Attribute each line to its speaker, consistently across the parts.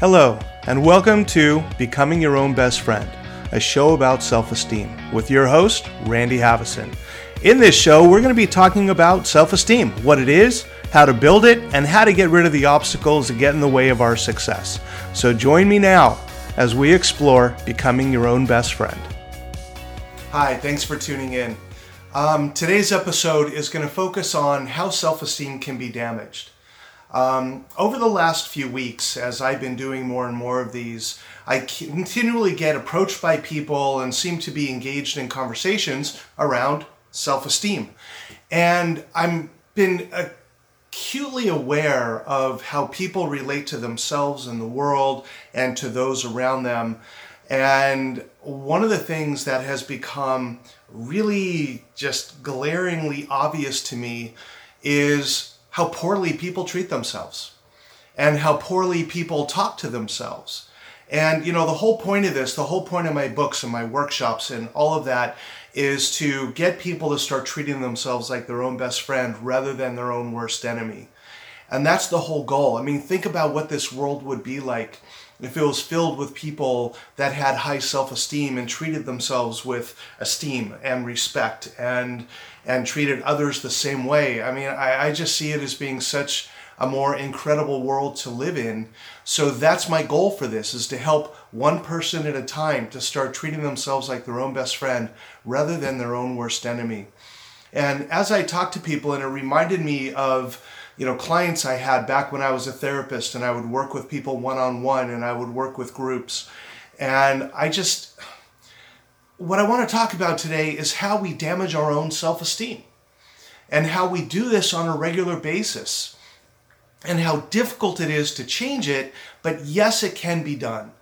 Speaker 1: Hello, and welcome to Becoming Your Own Best Friend, a show about self esteem, with your host, Randy Haveson. In this show, we're going to be talking about self esteem, what it is, how to build it, and how to get rid of the obstacles that get in the way of our success. So join me now as we explore becoming your own best friend. Hi, thanks for tuning in. Um, today's episode is going to focus on how self esteem can be damaged. Um, over the last few weeks, as I've been doing more and more of these, I continually get approached by people and seem to be engaged in conversations around self esteem. And I've been acutely aware of how people relate to themselves and the world and to those around them. And one of the things that has become really just glaringly obvious to me is how poorly people treat themselves and how poorly people talk to themselves. And, you know, the whole point of this, the whole point of my books and my workshops and all of that is to get people to start treating themselves like their own best friend rather than their own worst enemy. And that's the whole goal. I mean, think about what this world would be like if it was filled with people that had high self-esteem and treated themselves with esteem and respect and and treated others the same way. I mean, I, I just see it as being such a more incredible world to live in. So that's my goal for this is to help one person at a time to start treating themselves like their own best friend rather than their own worst enemy. And as I talk to people and it reminded me of you know clients I had back when I was a therapist and I would work with people one on one and I would work with groups and I just what I want to talk about today is how we damage our own self-esteem and how we do this on a regular basis and how difficult it is to change it, but yes, it can be done.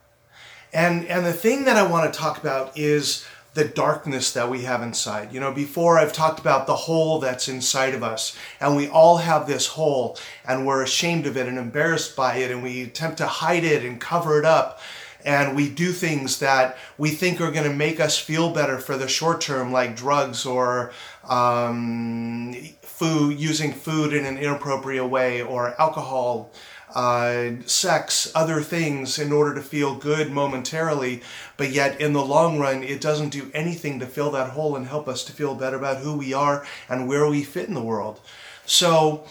Speaker 1: And, and the thing that I want to talk about is the darkness that we have inside. You know, before I've talked about the hole that's inside of us, and we all have this hole, and we're ashamed of it and embarrassed by it, and we attempt to hide it and cover it up. And we do things that we think are going to make us feel better for the short term, like drugs or um, food, using food in an inappropriate way, or alcohol, uh, sex, other things in order to feel good momentarily, but yet in the long run, it doesn't do anything to fill that hole and help us to feel better about who we are and where we fit in the world. So,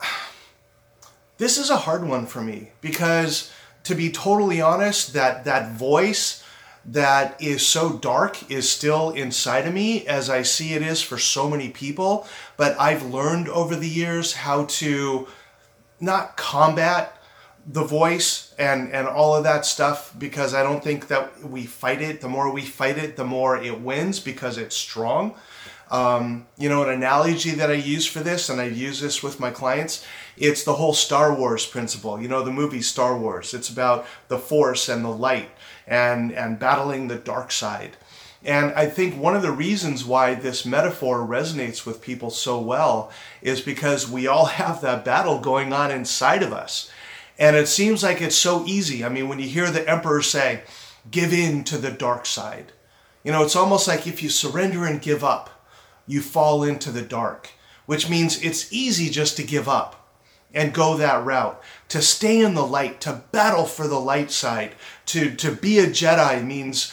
Speaker 1: this is a hard one for me because, to be totally honest, that, that voice that is so dark is still inside of me as I see it is for so many people. But I've learned over the years how to not combat the voice and and all of that stuff because I don't think that we fight it. The more we fight it, the more it wins because it's strong. Um, you know, an analogy that I use for this, and I use this with my clients, it's the whole Star Wars principle. You know, the movie Star Wars. It's about the Force and the light and and battling the dark side. And I think one of the reasons why this metaphor resonates with people so well is because we all have that battle going on inside of us. And it seems like it's so easy. I mean, when you hear the emperor say, give in to the dark side, you know, it's almost like if you surrender and give up, you fall into the dark, which means it's easy just to give up and go that route. To stay in the light, to battle for the light side, to, to be a Jedi means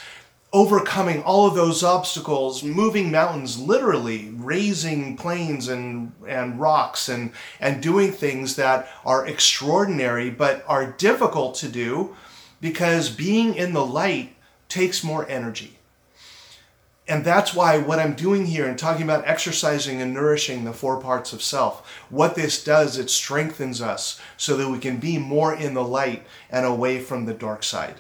Speaker 1: overcoming all of those obstacles, moving mountains, literally raising plains and, and rocks and, and doing things that are extraordinary but are difficult to do because being in the light takes more energy. And that's why what I'm doing here and talking about exercising and nourishing the four parts of self, what this does, it strengthens us so that we can be more in the light and away from the dark side.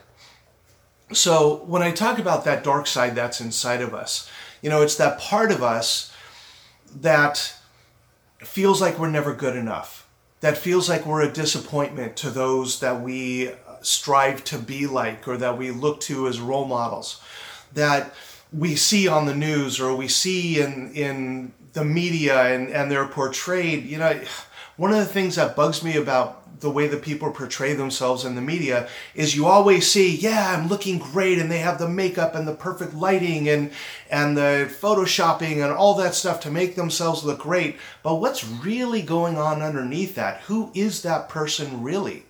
Speaker 1: So when I talk about that dark side that's inside of us, you know, it's that part of us that feels like we're never good enough, that feels like we're a disappointment to those that we strive to be like or that we look to as role models, that we see on the news or we see in, in the media and, and they're portrayed, you know, one of the things that bugs me about the way that people portray themselves in the media is you always see, yeah, I'm looking great, and they have the makeup and the perfect lighting and and the photoshopping and all that stuff to make themselves look great. But what's really going on underneath that? Who is that person really?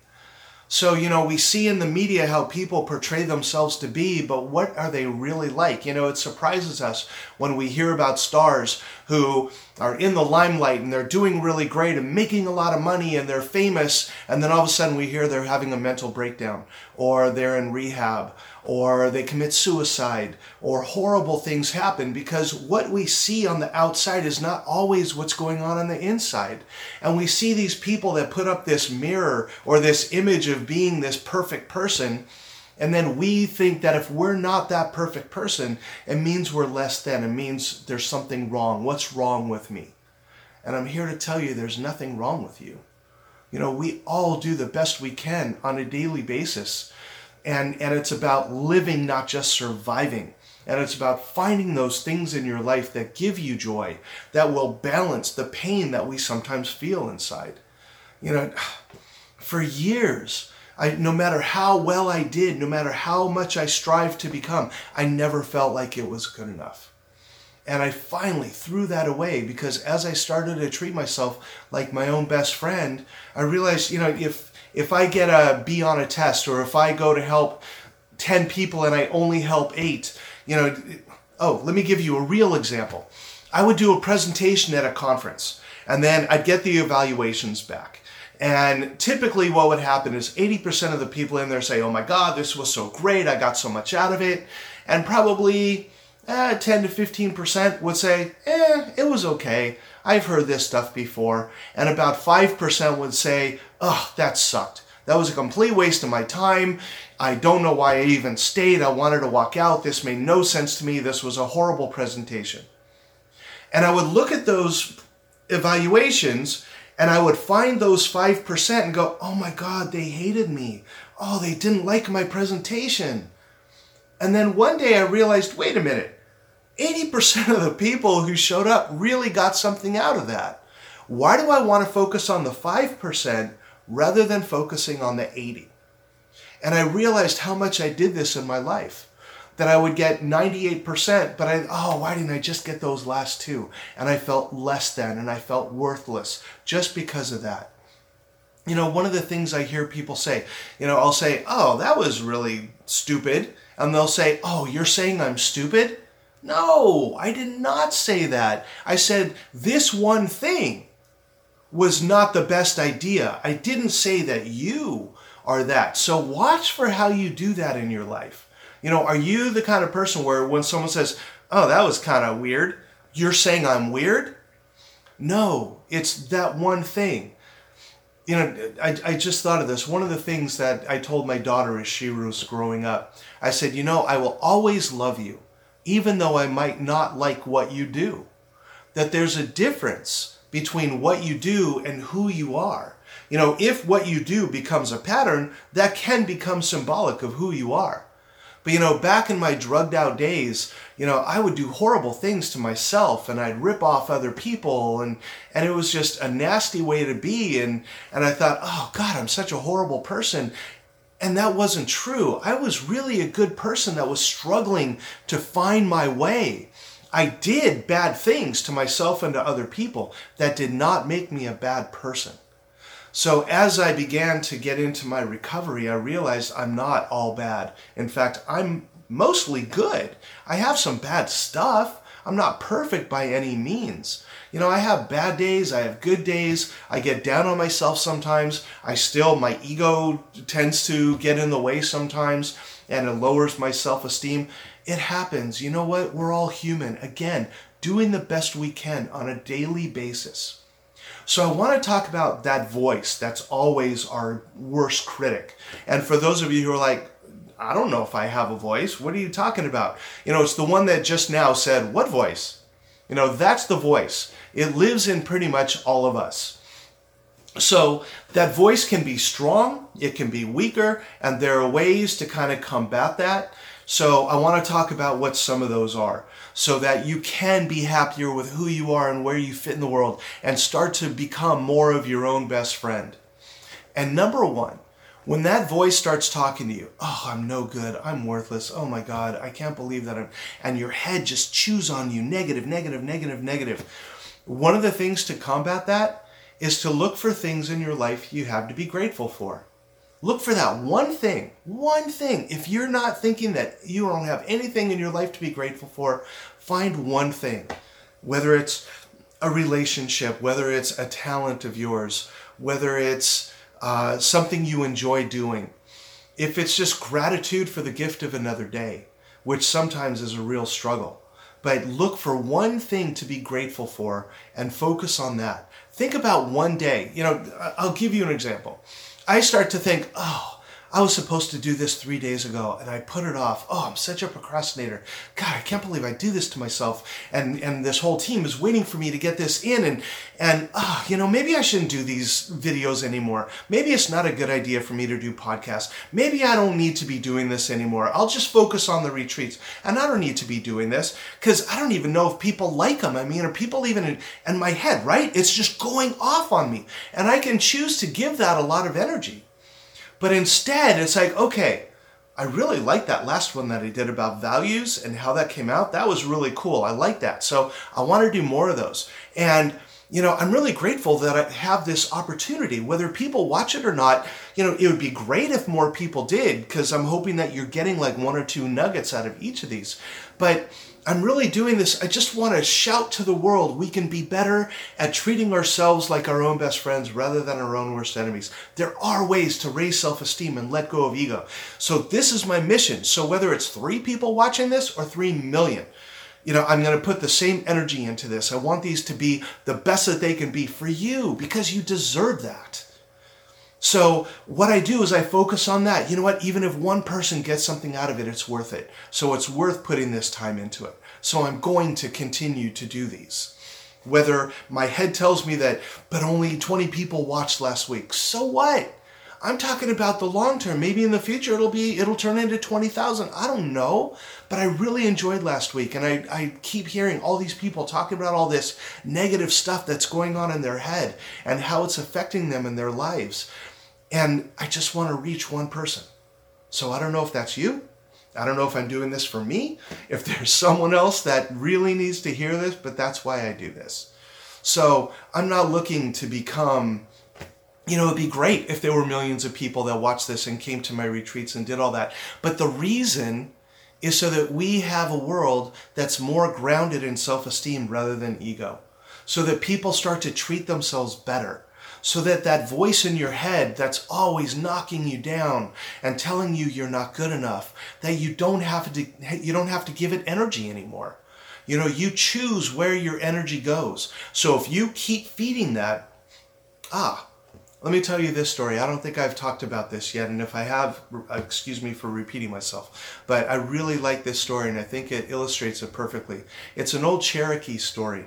Speaker 1: So, you know, we see in the media how people portray themselves to be, but what are they really like? You know, it surprises us when we hear about stars who are in the limelight and they're doing really great and making a lot of money and they're famous, and then all of a sudden we hear they're having a mental breakdown or they're in rehab or they commit suicide or horrible things happen because what we see on the outside is not always what's going on on the inside. And we see these people that put up this mirror or this image of being this perfect person. And then we think that if we're not that perfect person, it means we're less than. It means there's something wrong. What's wrong with me? And I'm here to tell you there's nothing wrong with you. You know, we all do the best we can on a daily basis and and it's about living not just surviving and it's about finding those things in your life that give you joy that will balance the pain that we sometimes feel inside you know for years I, no matter how well I did, no matter how much I strived to become, I never felt like it was good enough. And I finally threw that away because as I started to treat myself like my own best friend, I realized, you know, if if I get a B on a test or if I go to help 10 people and I only help 8, you know, oh, let me give you a real example. I would do a presentation at a conference and then I'd get the evaluations back. And typically, what would happen is 80% of the people in there say, Oh my God, this was so great. I got so much out of it. And probably eh, 10 to 15% would say, Eh, it was okay. I've heard this stuff before. And about 5% would say, oh, that sucked. That was a complete waste of my time. I don't know why I even stayed. I wanted to walk out. This made no sense to me. This was a horrible presentation. And I would look at those evaluations and I would find those 5% and go, oh my God, they hated me. Oh, they didn't like my presentation. And then one day I realized, wait a minute, 80% of the people who showed up really got something out of that. Why do I want to focus on the 5% rather than focusing on the 80? And I realized how much I did this in my life. That I would get 98%, but I, oh, why didn't I just get those last two? And I felt less than and I felt worthless just because of that. You know, one of the things I hear people say, you know, I'll say, oh, that was really stupid. And they'll say, oh, you're saying I'm stupid? No, I did not say that. I said this one thing was not the best idea. I didn't say that you are that. So watch for how you do that in your life. You know, are you the kind of person where when someone says, oh, that was kind of weird, you're saying I'm weird? No, it's that one thing. You know, I, I just thought of this. One of the things that I told my daughter as she was growing up, I said, you know, I will always love you, even though I might not like what you do. That there's a difference between what you do and who you are. You know, if what you do becomes a pattern, that can become symbolic of who you are. But you know, back in my drugged out days, you know, I would do horrible things to myself and I'd rip off other people and and it was just a nasty way to be and and I thought, "Oh god, I'm such a horrible person." And that wasn't true. I was really a good person that was struggling to find my way. I did bad things to myself and to other people. That did not make me a bad person. So as I began to get into my recovery, I realized I'm not all bad. In fact, I'm mostly good. I have some bad stuff. I'm not perfect by any means. You know, I have bad days, I have good days, I get down on myself sometimes. I still, my ego tends to get in the way sometimes and it lowers my self esteem. It happens. You know what? We're all human. Again, doing the best we can on a daily basis. So I want to talk about that voice that's always our worst critic. And for those of you who are like, I don't know if I have a voice, what are you talking about? You know, it's the one that just now said, What voice? You know, that's the voice. It lives in pretty much all of us. So that voice can be strong, it can be weaker, and there are ways to kind of combat that. So I want to talk about what some of those are so that you can be happier with who you are and where you fit in the world and start to become more of your own best friend. And number one, when that voice starts talking to you, oh, I'm no good, I'm worthless, oh my God, I can't believe that I'm, and your head just chews on you negative, negative, negative, negative. One of the things to combat that is to look for things in your life you have to be grateful for. Look for that one thing, one thing. If you're not thinking that you don't have anything in your life to be grateful for, find one thing. Whether it's a relationship, whether it's a talent of yours, whether it's uh, something you enjoy doing, if it's just gratitude for the gift of another day, which sometimes is a real struggle. But look for one thing to be grateful for and focus on that. Think about one day. You know, I'll give you an example. I start to think, oh, I was supposed to do this three days ago and I put it off. Oh, I'm such a procrastinator. God, I can't believe I do this to myself. And and this whole team is waiting for me to get this in. And and oh, you know, maybe I shouldn't do these videos anymore. Maybe it's not a good idea for me to do podcasts. Maybe I don't need to be doing this anymore. I'll just focus on the retreats. And I don't need to be doing this because I don't even know if people like them. I mean, are people even in, in my head, right? It's just going off on me. And I can choose to give that a lot of energy. But instead, it's like, okay, I really like that last one that I did about values and how that came out. That was really cool. I like that. So I want to do more of those. And you know, I'm really grateful that I have this opportunity. Whether people watch it or not, you know, it would be great if more people did because I'm hoping that you're getting like one or two nuggets out of each of these. But I'm really doing this. I just want to shout to the world we can be better at treating ourselves like our own best friends rather than our own worst enemies. There are ways to raise self esteem and let go of ego. So, this is my mission. So, whether it's three people watching this or three million, you know, I'm going to put the same energy into this. I want these to be the best that they can be for you because you deserve that. So what I do is I focus on that. You know what? Even if one person gets something out of it, it's worth it. So it's worth putting this time into it. So I'm going to continue to do these. Whether my head tells me that, but only 20 people watched last week. So what? I'm talking about the long term. Maybe in the future it'll be it'll turn into 20,000. I don't know, but I really enjoyed last week and I I keep hearing all these people talking about all this negative stuff that's going on in their head and how it's affecting them in their lives. And I just want to reach one person. So I don't know if that's you. I don't know if I'm doing this for me, if there's someone else that really needs to hear this, but that's why I do this. So I'm not looking to become, you know, it'd be great if there were millions of people that watched this and came to my retreats and did all that. But the reason is so that we have a world that's more grounded in self esteem rather than ego. So that people start to treat themselves better so that that voice in your head that's always knocking you down and telling you you're not good enough that you don't have to you don't have to give it energy anymore you know you choose where your energy goes so if you keep feeding that ah let me tell you this story. I don't think I've talked about this yet, and if I have, excuse me for repeating myself, but I really like this story and I think it illustrates it perfectly. It's an old Cherokee story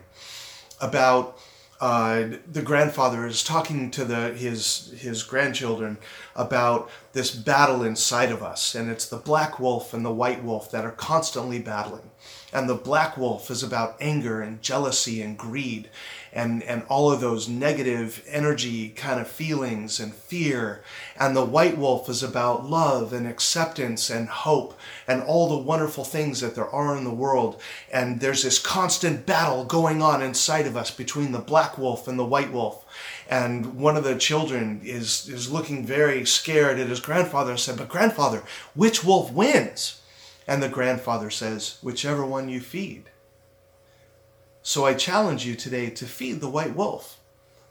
Speaker 1: about uh, the grandfather is talking to the his his grandchildren about this battle inside of us, and it's the black wolf and the white wolf that are constantly battling. And the black wolf is about anger and jealousy and greed and, and all of those negative energy kind of feelings and fear. And the white wolf is about love and acceptance and hope and all the wonderful things that there are in the world. And there's this constant battle going on inside of us between the black wolf and the white wolf. And one of the children is, is looking very scared at his grandfather and said, But grandfather, which wolf wins? And the grandfather says, Whichever one you feed. So I challenge you today to feed the white wolf.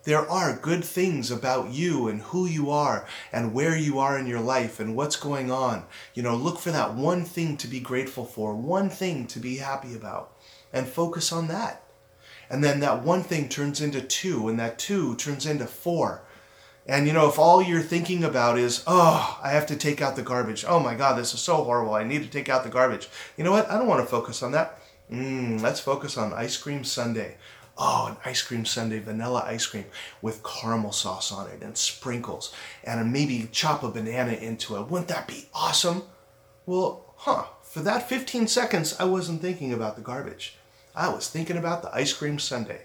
Speaker 1: There are good things about you and who you are and where you are in your life and what's going on. You know, look for that one thing to be grateful for, one thing to be happy about, and focus on that. And then that one thing turns into two, and that two turns into four. And you know, if all you're thinking about is, oh, I have to take out the garbage. Oh my God, this is so horrible. I need to take out the garbage. You know what? I don't want to focus on that. Mm, let's focus on ice cream sundae. Oh, an ice cream sundae, vanilla ice cream with caramel sauce on it and sprinkles, and maybe chop a banana into it. Wouldn't that be awesome? Well, huh, for that 15 seconds, I wasn't thinking about the garbage. I was thinking about the ice cream sundae.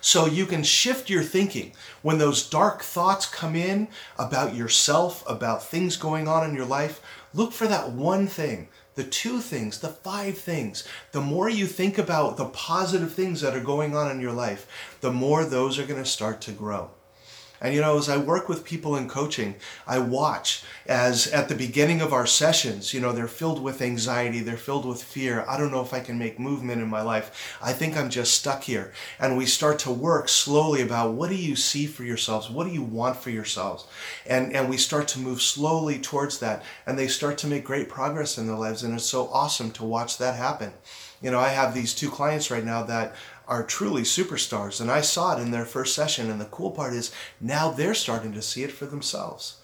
Speaker 1: So you can shift your thinking. When those dark thoughts come in about yourself, about things going on in your life, look for that one thing the two things, the five things. The more you think about the positive things that are going on in your life, the more those are going to start to grow. And you know, as I work with people in coaching, I watch as at the beginning of our sessions, you know, they're filled with anxiety, they're filled with fear. I don't know if I can make movement in my life. I think I'm just stuck here. And we start to work slowly about what do you see for yourselves? What do you want for yourselves? And and we start to move slowly towards that and they start to make great progress in their lives and it's so awesome to watch that happen. You know, I have these two clients right now that are truly superstars. And I saw it in their first session. And the cool part is now they're starting to see it for themselves.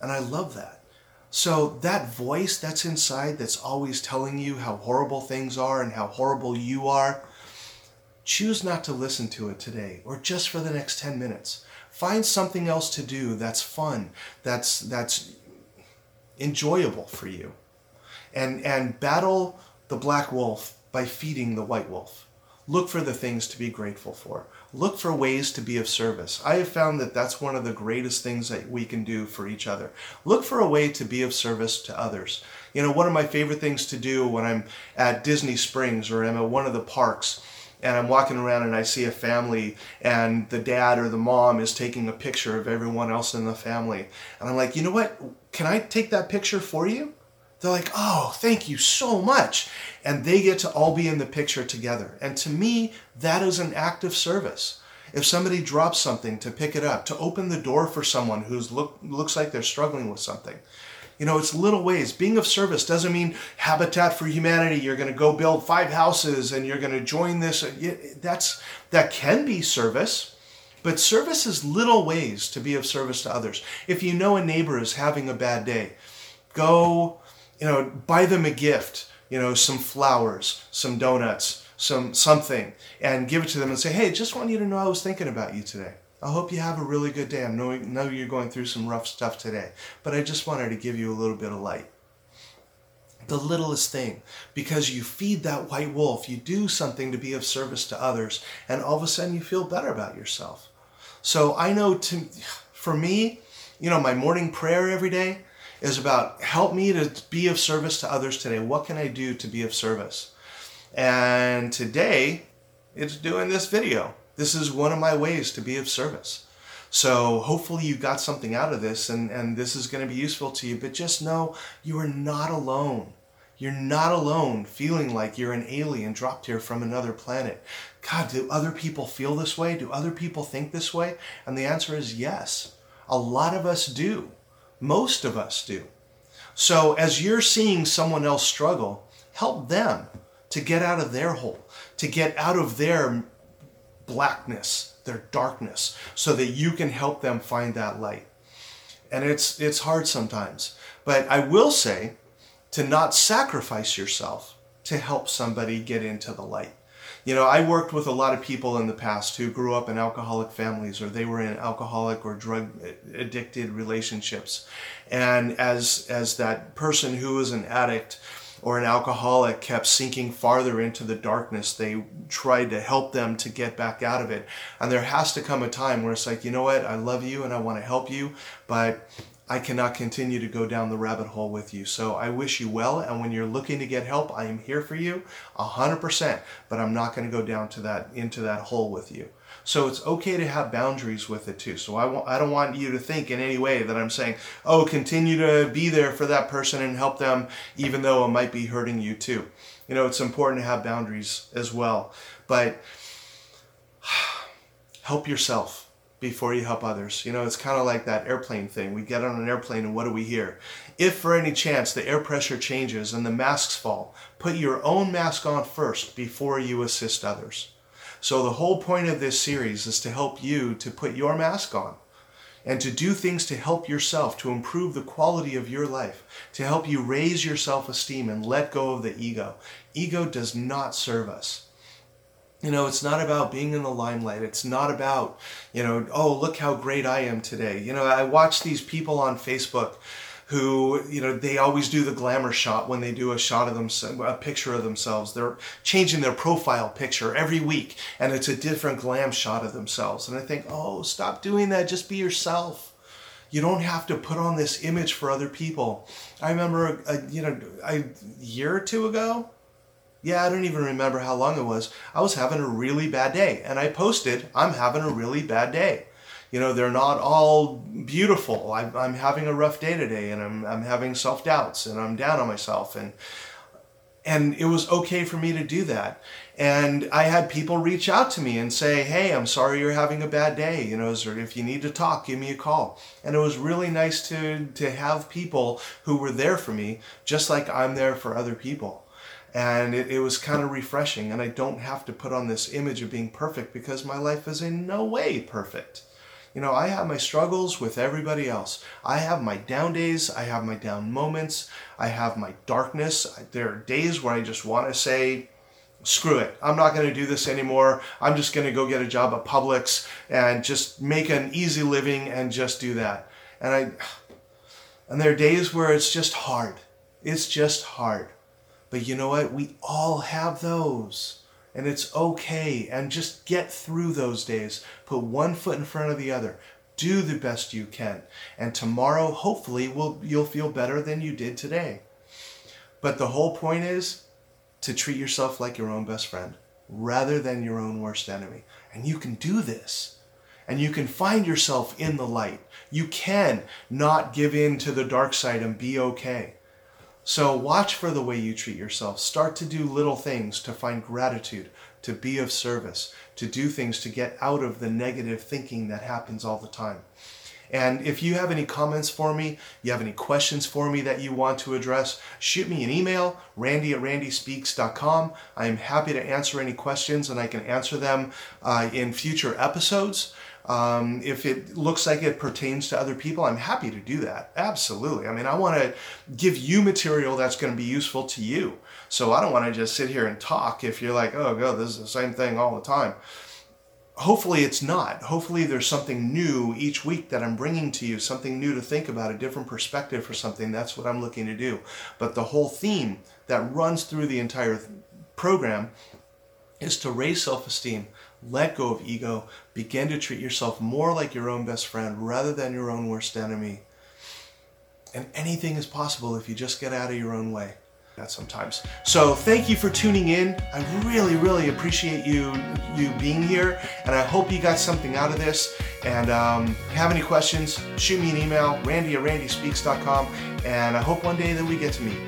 Speaker 1: And I love that. So that voice that's inside that's always telling you how horrible things are and how horrible you are, choose not to listen to it today or just for the next 10 minutes. Find something else to do that's fun, that's that's enjoyable for you. And and battle the black wolf by feeding the white wolf. Look for the things to be grateful for. Look for ways to be of service. I have found that that's one of the greatest things that we can do for each other. Look for a way to be of service to others. You know, one of my favorite things to do when I'm at Disney Springs or I'm at one of the parks and I'm walking around and I see a family and the dad or the mom is taking a picture of everyone else in the family. And I'm like, you know what? Can I take that picture for you? They're like, oh, thank you so much. And they get to all be in the picture together. And to me, that is an act of service. If somebody drops something, to pick it up, to open the door for someone who look, looks like they're struggling with something. You know, it's little ways. Being of service doesn't mean Habitat for Humanity. You're going to go build five houses and you're going to join this. That's that can be service, but service is little ways to be of service to others. If you know a neighbor is having a bad day, go you know, buy them a gift, you know, some flowers, some donuts, some something, and give it to them and say, hey, just want you to know I was thinking about you today. I hope you have a really good day. I know, know you're going through some rough stuff today, but I just wanted to give you a little bit of light. The littlest thing, because you feed that white wolf, you do something to be of service to others, and all of a sudden you feel better about yourself. So I know to, for me, you know, my morning prayer every day, is about help me to be of service to others today. What can I do to be of service? And today, it's doing this video. This is one of my ways to be of service. So hopefully you got something out of this and, and this is going to be useful to you. But just know you are not alone. You're not alone feeling like you're an alien dropped here from another planet. God, do other people feel this way? Do other people think this way? And the answer is yes. A lot of us do. Most of us do. So as you're seeing someone else struggle, help them to get out of their hole, to get out of their blackness, their darkness, so that you can help them find that light. And it's it's hard sometimes, but I will say to not sacrifice yourself to help somebody get into the light. You know, I worked with a lot of people in the past who grew up in alcoholic families or they were in alcoholic or drug addicted relationships. And as as that person who was an addict or an alcoholic kept sinking farther into the darkness, they tried to help them to get back out of it. And there has to come a time where it's like, you know what, I love you and I want to help you, but I cannot continue to go down the rabbit hole with you. So I wish you well. And when you're looking to get help, I am here for you hundred percent, but I'm not going to go down to that, into that hole with you. So it's okay to have boundaries with it too. So I, w- I don't want you to think in any way that I'm saying, oh, continue to be there for that person and help them, even though it might be hurting you too. You know, it's important to have boundaries as well. But help yourself before you help others. You know, it's kind of like that airplane thing. We get on an airplane and what do we hear? If for any chance the air pressure changes and the masks fall, put your own mask on first before you assist others. So the whole point of this series is to help you to put your mask on and to do things to help yourself, to improve the quality of your life, to help you raise your self esteem and let go of the ego. Ego does not serve us. You know, it's not about being in the limelight. It's not about, you know, oh, look how great I am today. You know, I watch these people on Facebook who, you know, they always do the glamour shot when they do a shot of them, a picture of themselves. They're changing their profile picture every week and it's a different glam shot of themselves. And I think, oh, stop doing that. Just be yourself. You don't have to put on this image for other people. I remember, a, you know, a year or two ago, yeah, I don't even remember how long it was. I was having a really bad day and I posted, I'm having a really bad day. You know, they're not all beautiful. I'm, I'm having a rough day today and I'm, I'm having self doubts and I'm down on myself. And, and it was okay for me to do that. And I had people reach out to me and say, Hey, I'm sorry you're having a bad day. You know, if you need to talk, give me a call. And it was really nice to, to have people who were there for me, just like I'm there for other people. And it, it was kind of refreshing. And I don't have to put on this image of being perfect because my life is in no way perfect. You know, I have my struggles with everybody else. I have my down days. I have my down moments. I have my darkness. There are days where I just want to say, screw it. I'm not going to do this anymore. I'm just going to go get a job at Publix and just make an easy living and just do that. And I, and there are days where it's just hard. It's just hard. But you know what? We all have those. And it's okay. And just get through those days. Put one foot in front of the other. Do the best you can. And tomorrow hopefully will you'll feel better than you did today. But the whole point is to treat yourself like your own best friend rather than your own worst enemy. And you can do this. And you can find yourself in the light. You can not give in to the dark side and be okay so watch for the way you treat yourself. Start to do little things to find gratitude, to be of service, to do things to get out of the negative thinking that happens all the time. And if you have any comments for me, you have any questions for me that you want to address, shoot me an email, randy at randyspeaks.com. I am happy to answer any questions and I can answer them uh, in future episodes. Um, if it looks like it pertains to other people, I'm happy to do that. Absolutely. I mean, I want to give you material that's going to be useful to you. So I don't want to just sit here and talk if you're like, oh, God, this is the same thing all the time. Hopefully, it's not. Hopefully, there's something new each week that I'm bringing to you, something new to think about, a different perspective for something. That's what I'm looking to do. But the whole theme that runs through the entire program is to raise self esteem, let go of ego, begin to treat yourself more like your own best friend rather than your own worst enemy. And anything is possible if you just get out of your own way. That sometimes. So thank you for tuning in. I really, really appreciate you you being here, and I hope you got something out of this. And um, have any questions? Shoot me an email, randy at randyspeaks.com, and I hope one day that we get to meet.